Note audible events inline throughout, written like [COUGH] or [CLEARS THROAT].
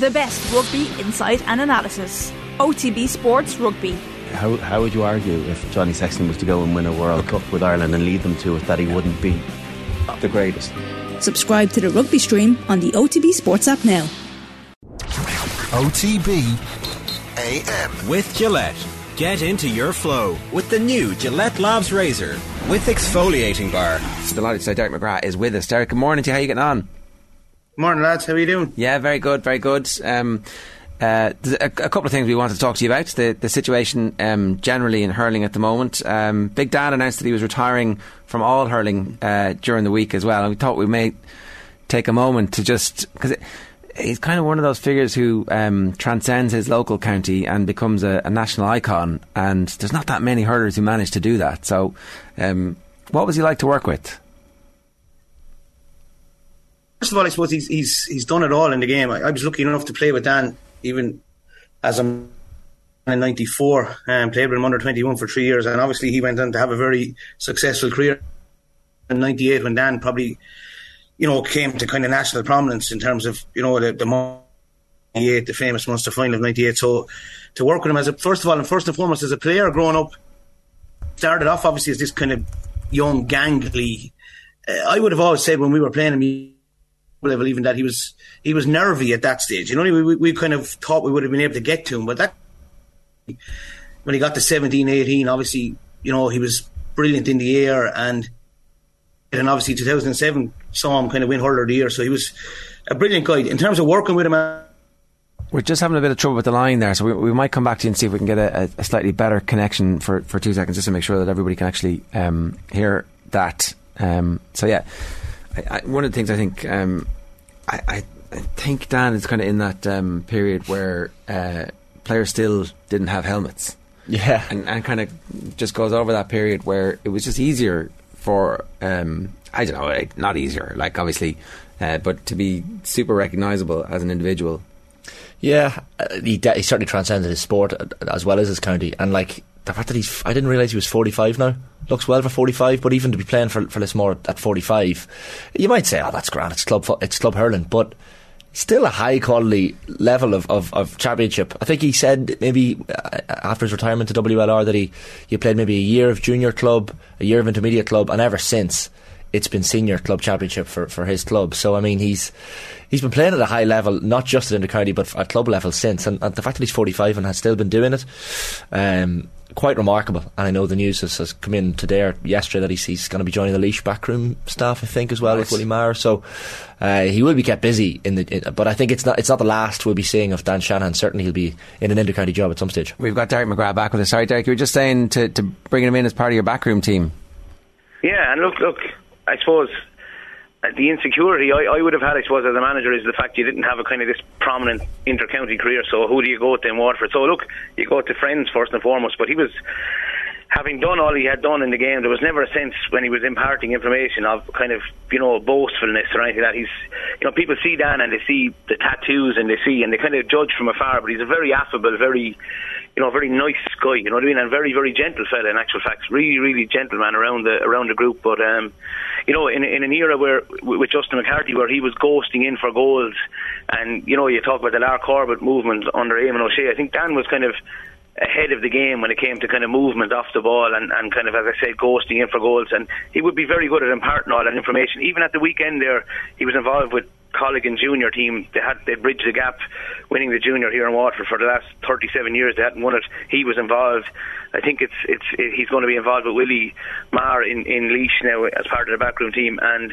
The best rugby insight and analysis. OTB Sports Rugby. How, how would you argue if Johnny Sexton was to go and win a World Cup with Ireland and lead them to it that he wouldn't be the greatest? Subscribe to the rugby stream on the OTB Sports app now. OTB AM. With Gillette. Get into your flow with the new Gillette Labs Razor with exfoliating bar. It's delighted to say Derek McGrath is with us. Derek, good morning to you. How you getting on? Morning, lads. How are you doing? Yeah, very good, very good. Um, uh, a, a, couple of things we wanted to talk to you about the the situation um, generally in hurling at the moment. Um, Big Dan announced that he was retiring from all hurling uh, during the week as well, and we thought we may take a moment to just because he's kind of one of those figures who um, transcends his local county and becomes a, a, national icon. And there's not that many hurlers who manage to do that. So, um, what was he like to work with? First of all, I suppose he's he's he's done it all in the game. I, I was lucky enough to play with Dan even as I'm in '94 and played with him under 21 for three years. And obviously, he went on to have a very successful career in '98 when Dan probably you know, came to kind of national prominence in terms of, you know, the, the 98, the famous Munster final of 98. So to work with him as a, first of all, and first and foremost, as a player growing up, started off obviously as this kind of young, gangly. Uh, I would have always said when we were playing him, level even that he was he was nervy at that stage. You know, we, we, we kind of thought we would have been able to get to him, but that when he got to 17, 18, obviously, you know, he was brilliant in the air and and obviously 2007 saw him kind of win hurler of the year. So he was a brilliant guy in terms of working with him. Uh, we're just having a bit of trouble with the line there, so we, we might come back to you and see if we can get a, a, slightly better connection for, for two seconds, just to make sure that everybody can actually um, hear that. Um, so yeah, I, I, one of the things I think um, I, I, think Dan is kind of in that um, period where uh, players still didn't have helmets. Yeah, and, and kind of just goes over that period where it was just easier for um, I don't know, like, not easier, like obviously, uh, but to be super recognisable as an individual. Yeah, uh, he, de- he certainly transcended his sport uh, as well as his county, and like the fact that he's, I didn't realise he was 45 now. Looks well for 45, but even to be playing for for Lismore at 45, you might say, oh, that's grand, it's club, it's club hurling, but still a high quality level of, of, of, championship. I think he said maybe uh, after his retirement to WLR that he, he played maybe a year of junior club, a year of intermediate club, and ever since it's been senior club championship for, for his club. So I mean he's he's been playing at a high level, not just at county but at club level since. And, and, the fact that he's 45 and has still been doing it, um, quite remarkable. And I know the news has, has come in today or yesterday that he's, he's going to be joining the Laois backroom staff, I think, as well nice. with Willie Maher. So uh, he will be kept busy in the. In, but I think it's not it's not the last we'll be seeing of Dan Shanahan. Certainly, he'll be in an intercounty job at some stage. We've got Derek McGrath back with us. Sorry, Derek, you were just saying to to bring him in as part of your backroom team. Yeah, and look, look, I suppose uh, the insecurity I, I, would have had, I suppose, as a manager is the fact you didn't have a kind of this prominent inter-county career. So who do you go to in Waterford? So look, you go to friends first and foremost. But he was having done all he had done in the game. There was never a sense when he was imparting information of kind of you know boastfulness or anything like that. He's you know people see Dan and they see the tattoos and they see and they kind of judge from afar. But he's a very affable, very you know, a very nice guy, you know what I mean, and very, very gentle fella. In actual fact, really, really gentle man around the around the group. But um, you know, in in an era where with Justin McCarthy, where he was ghosting in for goals, and you know, you talk about the Lar Corbett movement under Eamon O'Shea. I think Dan was kind of ahead of the game when it came to kind of movement off the ball and, and kind of, as I said, ghosting in for goals. And he would be very good at imparting all that information. Even at the weekend there, he was involved with Colligan junior team. They had they bridged the gap, winning the junior here in Waterford for the last 37 years. They hadn't won it. He was involved. I think it's it's he's going to be involved with Willie Maher in in Laois now as part of the backroom team. And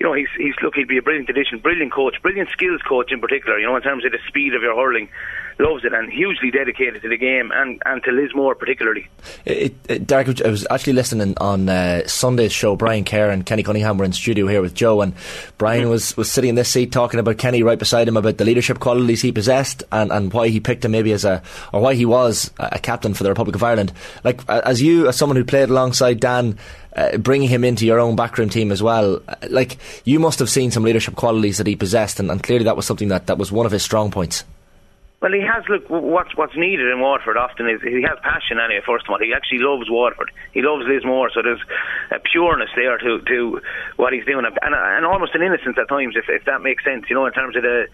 you know he's he's look he'd be a brilliant addition, brilliant coach, brilliant skills coach in particular. You know in terms of the speed of your hurling loves it and hugely dedicated to the game and, and to Lismore particularly. It, it, Derek, I was actually listening on uh, Sunday's show. Brian Kerr and Kenny Cunningham were in studio here with Joe, and Brian mm-hmm. was, was sitting in this seat talking about Kenny right beside him about the leadership qualities he possessed and, and why he picked him maybe as a or why he was a captain for the Republic of Ireland. Like as you, as someone who played alongside Dan. Uh, bringing him into your own backroom team as well, uh, like you must have seen some leadership qualities that he possessed, and, and clearly that was something that, that was one of his strong points. Well, he has. Look, what's what's needed in Waterford often is he has passion. Anyway, first of all, he actually loves Waterford. He loves this Lismore, so there's a pureness there to to what he's doing, and and almost an innocence at times, if if that makes sense. You know, in terms of the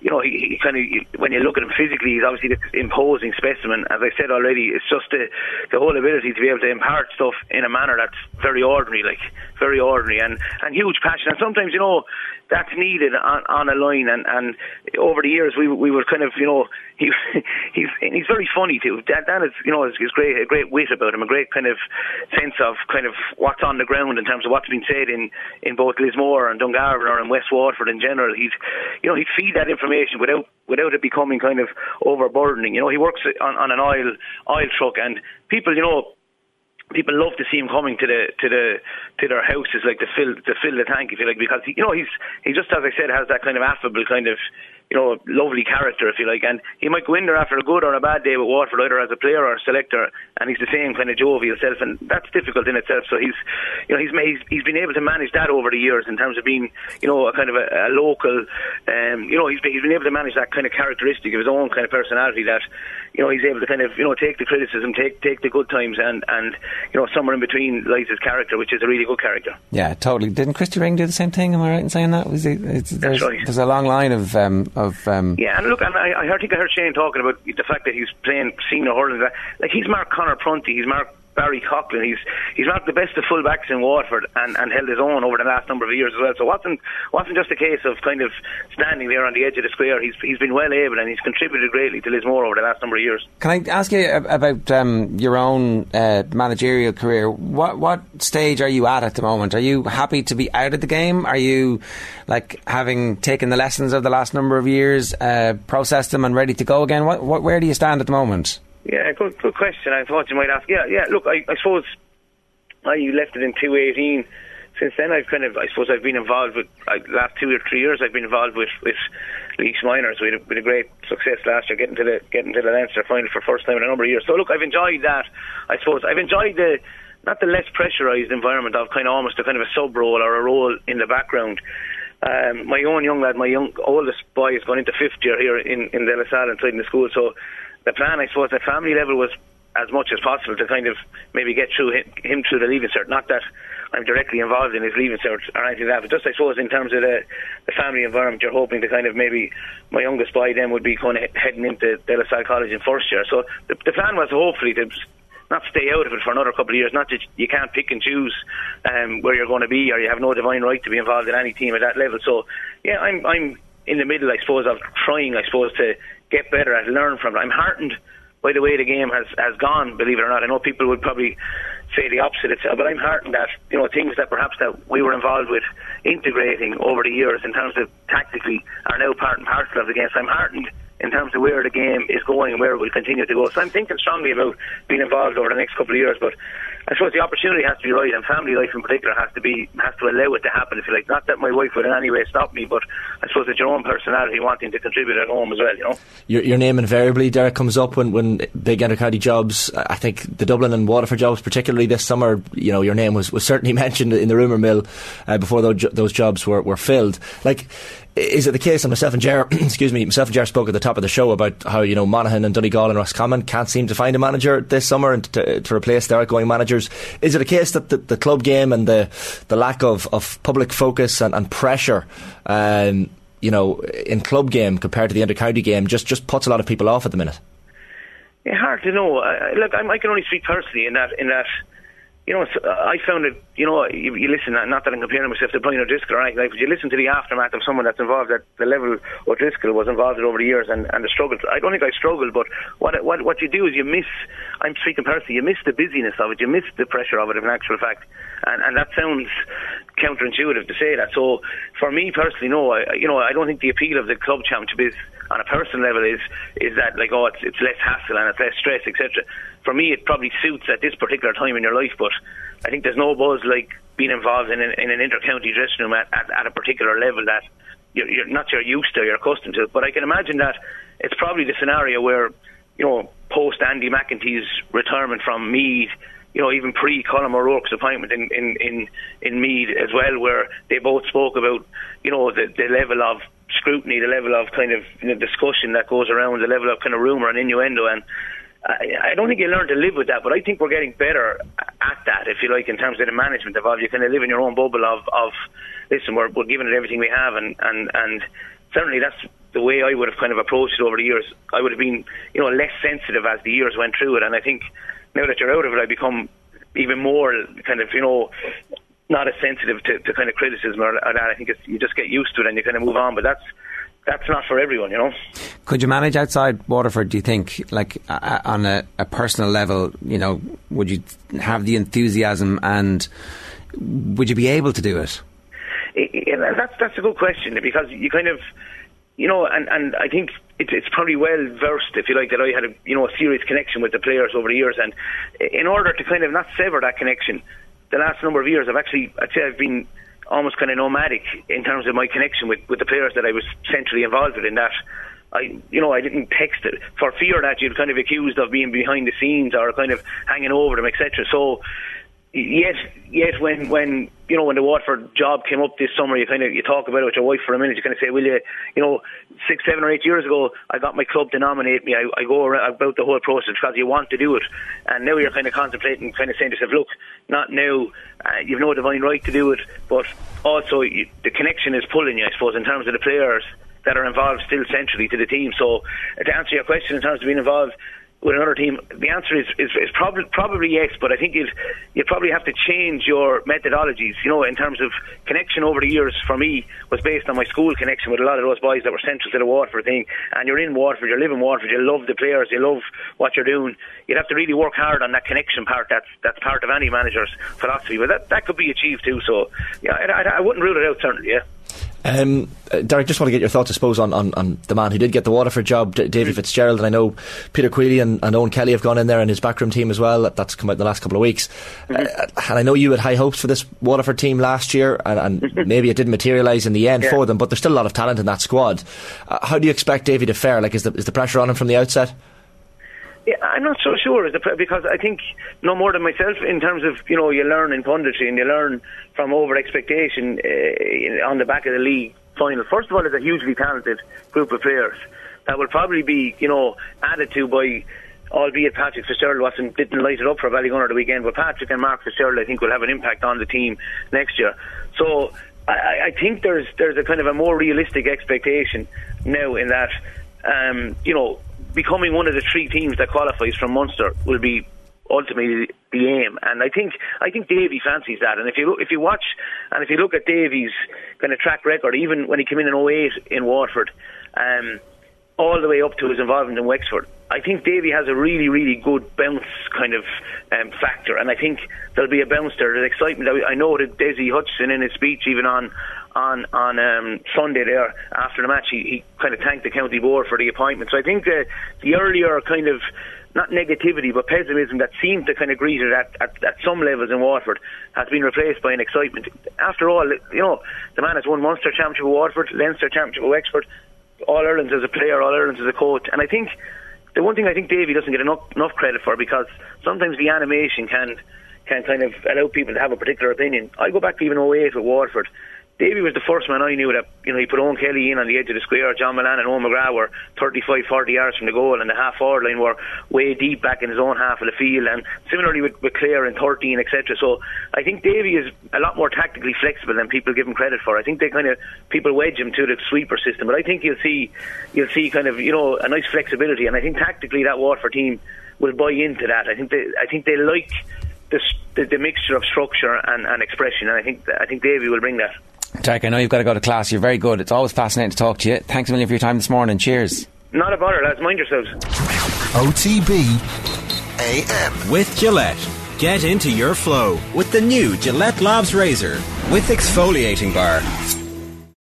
you know, he, he kind of when you look at him physically, he's obviously this imposing specimen. As I said already, it's just the the whole ability to be able to impart stuff in a manner that's very ordinary, like very ordinary, and and huge passion. And sometimes, you know, that's needed on, on a line. And, and over the years, we we were kind of, you know, he [LAUGHS] he's he's very funny too. Dan, Dan is, you know, is, is great a great wit about him, a great kind of sense of kind of what's on the ground in terms of what's been said in in both Lismore and Dungarvan or in West Waterford in general. He's, you know, he'd feed that information without without it becoming kind of overburdening. You know, he works on, on an oil oil truck, and people, you know, people love to see him coming to the to the to their houses like to fill to fill the tank if you like because he, you know he's he just as I said has that kind of affable kind of you know, a lovely character, if you like. And he might go in there after a good or a bad day with Waterford, either as a player or a selector, and he's the same kind of jovial self, and that's difficult in itself. So he's, you know, he's he's, he's been able to manage that over the years in terms of being, you know, a kind of a, a local, um, you know, he's, he's been able to manage that kind of characteristic of his own kind of personality that, you know, he's able to kind of, you know, take the criticism, take take the good times, and and you know, somewhere in between lies his character, which is a really good character. Yeah, totally. Didn't Christy Ring do the same thing? Am I right in saying that? Was he, there's, right. There's a long line of um, of um, yeah, and look, and I, I think I heard Shane talking about the fact that he's playing senior hurling. Like he's Mark Conor Prunty, he's Mark Barry Coughlan. He's he's not the best of fullbacks in Waterford and, and held his own over the last number of years as well. So it wasn't wasn't just a case of kind of standing there on the edge of the square. He's he's been well able and he's contributed greatly to Lismore over the last number of years. Can I ask you about um, your own uh, managerial career? What what stage are you at at the moment? Are you happy to be out of the game? Are you like having taken the lessons of the last number of years, uh, processed them, and ready to go again? What, what where do you stand at the moment? Yeah, good good question. I thought you might ask. Yeah, yeah. Look, I, I suppose I left it in 2018. Since then, I've kind of, I suppose, I've been involved with like, last two or three years. I've been involved with with Laois Minors. We had, a, we a great success last year, getting to the getting to the Leinster final for first time in a number of years. So look, I've enjoyed that. I suppose I've enjoyed the not the less pressurised environment of kind of almost a kind of a sub role or a role in the background. Um, my own young lad, my young oldest boy, is going into fifth year here in in De La Salle inside in the school. So the plan, I suppose, at family level was as much as possible to kind of maybe get through him, him through the leaving cert. Not that I'm directly involved in his leaving cert or anything like that, but just I suppose in terms of the, the family environment, you're hoping to kind of maybe my youngest boy then would be kind of heading into De La Salle College in first year. So the, the plan was hopefully to not stay out of it for another couple of years. Not that you can't pick and choose um, where you're going to be, or you have no divine right to be involved in any team at that level. So yeah, I'm I'm in the middle, I suppose, of trying, I suppose, to get better at, learn from it. I'm heartened by the way the game has, has gone, believe it or not. I know people would probably say the opposite itself, but I'm heartened that, you know, things that perhaps that we were involved with integrating over the years in terms of tactically are now part and parcel of the game. So I'm heartened in terms of where the game is going and where it will continue to go. So I'm thinking strongly about being involved over the next couple of years, but I suppose the opportunity has to be right, and family life in particular has to be has to allow it to happen. If you like, not that my wife would in any way stop me, but I suppose it's your own personality wanting to contribute at home as well. You know, your, your name invariably, Derek, comes up when when big intercounty jobs. I think the Dublin and Waterford jobs, particularly this summer, you know, your name was, was certainly [LAUGHS] mentioned in the rumour mill uh, before those, those jobs were, were filled. Like is it the case? And myself and Ger, [CLEARS THROAT] excuse me, myself and Ger spoke at the top of the show about how you know Monaghan and Donegal and Roscommon can't seem to find a manager this summer and to, to replace their outgoing managers. Is it a case that the, the, club game and the the lack of, of public focus and, and pressure, um, you know, in club game compared to the intercounty game just just puts a lot of people off at the minute? Yeah, hard to know. Uh, look, I, I can only speak personally in that in that you know, uh, I found it, you know, you, you listen, not that I'm comparing myself to Brian O'Driscoll or anything, like, but you listen to the aftermath of someone that's involved at the level O'Driscoll was involved at over the years and, and the struggle. I don't think I struggled, but what, what, what you do is you miss, I'm speaking personally, you miss the busyness of it, you miss the pressure of it in actual fact. And, and that sounds counterintuitive to say that. So for me personally, no, I, you know, I don't think the appeal of the club championship is, on a personal level, is, is that like, oh, it's, it's less hassle and it's less stress, etc for me, it probably suits at this particular time in your life. But I think there's no buzz like being involved in an, in an inter-county dressing room at, at, at a particular level that you're, you're not you're used to, you're accustomed to. But I can imagine that it's probably the scenario where, you know, post Andy McEntee's retirement from Meath, you know, even pre Colin O'Rourke's appointment in, in, in, in Meath as well, where they both spoke about, you know, the, the level of scrutiny, the level of kind of you know, discussion that goes around, the level of kind of rumour and innuendo. And I, I don't think you learn to live with that, but I think we're getting better at that, if you like, in terms of the management of all. You kind of live in your own bubble of, of listen, we're, we're giving it everything we have, and, and, and certainly that's the way I would have kind of approached it over the years, I would have been, you know, less sensitive as the years went through it. And I think now that you're out of it, I become even more kind of, you know, not as sensitive to, to kind of criticism or, or that. I think it's, you just get used to it and you kind of move on. But that's that's not for everyone, you know. Could you manage outside Waterford? Do you think, like uh, on a, a, personal level, you know, would you have the enthusiasm and would you be able to do it? it that's that's a good question because you kind of, you know, and and I think it's it's probably well versed, if you like, that I had a you know a serious connection with the players over the years, and in order to kind of not sever that connection, the last number of years, I've actually, I'd say I've been almost kind of nomadic in terms of my connection with, with the players that I was centrally involved with in that. I, you know, I didn't text it for fear that you'd kind of accused of being behind the scenes or kind of hanging over them, etc. So, yet, yes. when when you know when the Waterford job came up this summer, you kind of you talk about it with your wife for a minute. You kind of say, "Will you?" You know, six, seven, or eight years ago, I got my club to nominate me. I, I go around about the whole process because you want to do it, and now you're kind of contemplating, kind of saying to yourself, "Look, not now. Uh, you've no divine right to do it, but also you, the connection is pulling you, I suppose, in terms of the players." That are involved still centrally to the team. So, to answer your question in terms of being involved, with another team? The answer is, is, is probably probably yes, but I think you you probably have to change your methodologies. You know, in terms of connection over the years, for me was based on my school connection with a lot of those boys that were central to the Waterford thing. And you're in Waterford, you live in Waterford, you love the players, you love what you're doing. You'd have to really work hard on that connection part. That's that's part of any manager's philosophy, but that that could be achieved too. So yeah, I, I, I wouldn't rule it out certainly. Yeah. Um, uh, Derek, just want to get your thoughts, I suppose, on, on, on the man who did get the Waterford job, D- Davy mm. Fitzgerald, and I know Peter Queally and, and Eoin Kelly have gone in there and his backroom team as well. That's come out in the last couple of weeks. Mm-hmm. Uh, and I know you had high hopes for this Waterford team last year, and, and mm-hmm. maybe it didn't materialise in the end yeah. for them, but there's still a lot of talent in that squad. Uh, how do you expect Davy to fare? Like, is the, is the pressure on him from the outset? Yeah, I'm not so sure because I think no more than myself in terms of you know you learn in punditry and you learn from over expectation uh, on the back of the league final. First of all, it's a hugely talented group of players that will probably be, you know, added to by albeit Patrick Fitzgerald wasn't didn't light it up for Ballygunner the weekend, but Patrick and Mark Fitzgerald I think will have an impact on the team next year. So I, I think there's there's a kind of a more realistic expectation now in that um, you know becoming one of the three teams that qualifies from Munster will be ultimately the aim. And I think I think Davy fancies that. And if you look, if you watch and if you look at Davy's kind of track record, even when he came in in 08 in Waterford, um, all the way up to his involvement in Wexford, I think Davy has a really, really good bounce kind of um, factor, and I think there'll be a bounce there. There's excitement. I know that Dessie Hutchinson in his speech, even on on on um, Sunday there after the match, he, he kind of thanked the county board for the appointment. So I think uh, the earlier kind of not negativity, but pessimism that seemed to kind of greet it at, at, at some levels in Waterford has been replaced by an excitement. After all, you know, the man has won Munster Championship with Waterford, Leinster Championship with Wexford, All Ireland as a player, All Ireland as a coach, and I think the one thing I think Davy doesn't get enough, enough credit for because sometimes the animation can can kind of allow people to have a particular opinion. I go back to even 08 with Waterford Davy was the first man I knew that, you know, he put Eoin Kelly in on the edge of the square. John Mullane and Eoin McGrath were 35, 40 yards from the goal, and the half forward line were way deep back in his own half of the field. And similarly with, with Clare and 13, etc. So I think Davy is a lot more tactically flexible than people give him credit for. I think they kind of people wedge him to the sweeper system, but I think you'll see you'll see kind of you know a nice flexibility, and I think tactically that Waterford team will buy into that. I think they I think they like the, the, the mixture of structure and, and expression, and I think I think Davy will bring that. Jack, I know you've got to go to class. You're very good. It's always fascinating to talk to you. Thanks a million for your time this morning. Cheers. Not a bother, lads. Mind yourselves. OTB AM. With Gillette. Get into your flow with the new Gillette Labs Razor with exfoliating bar.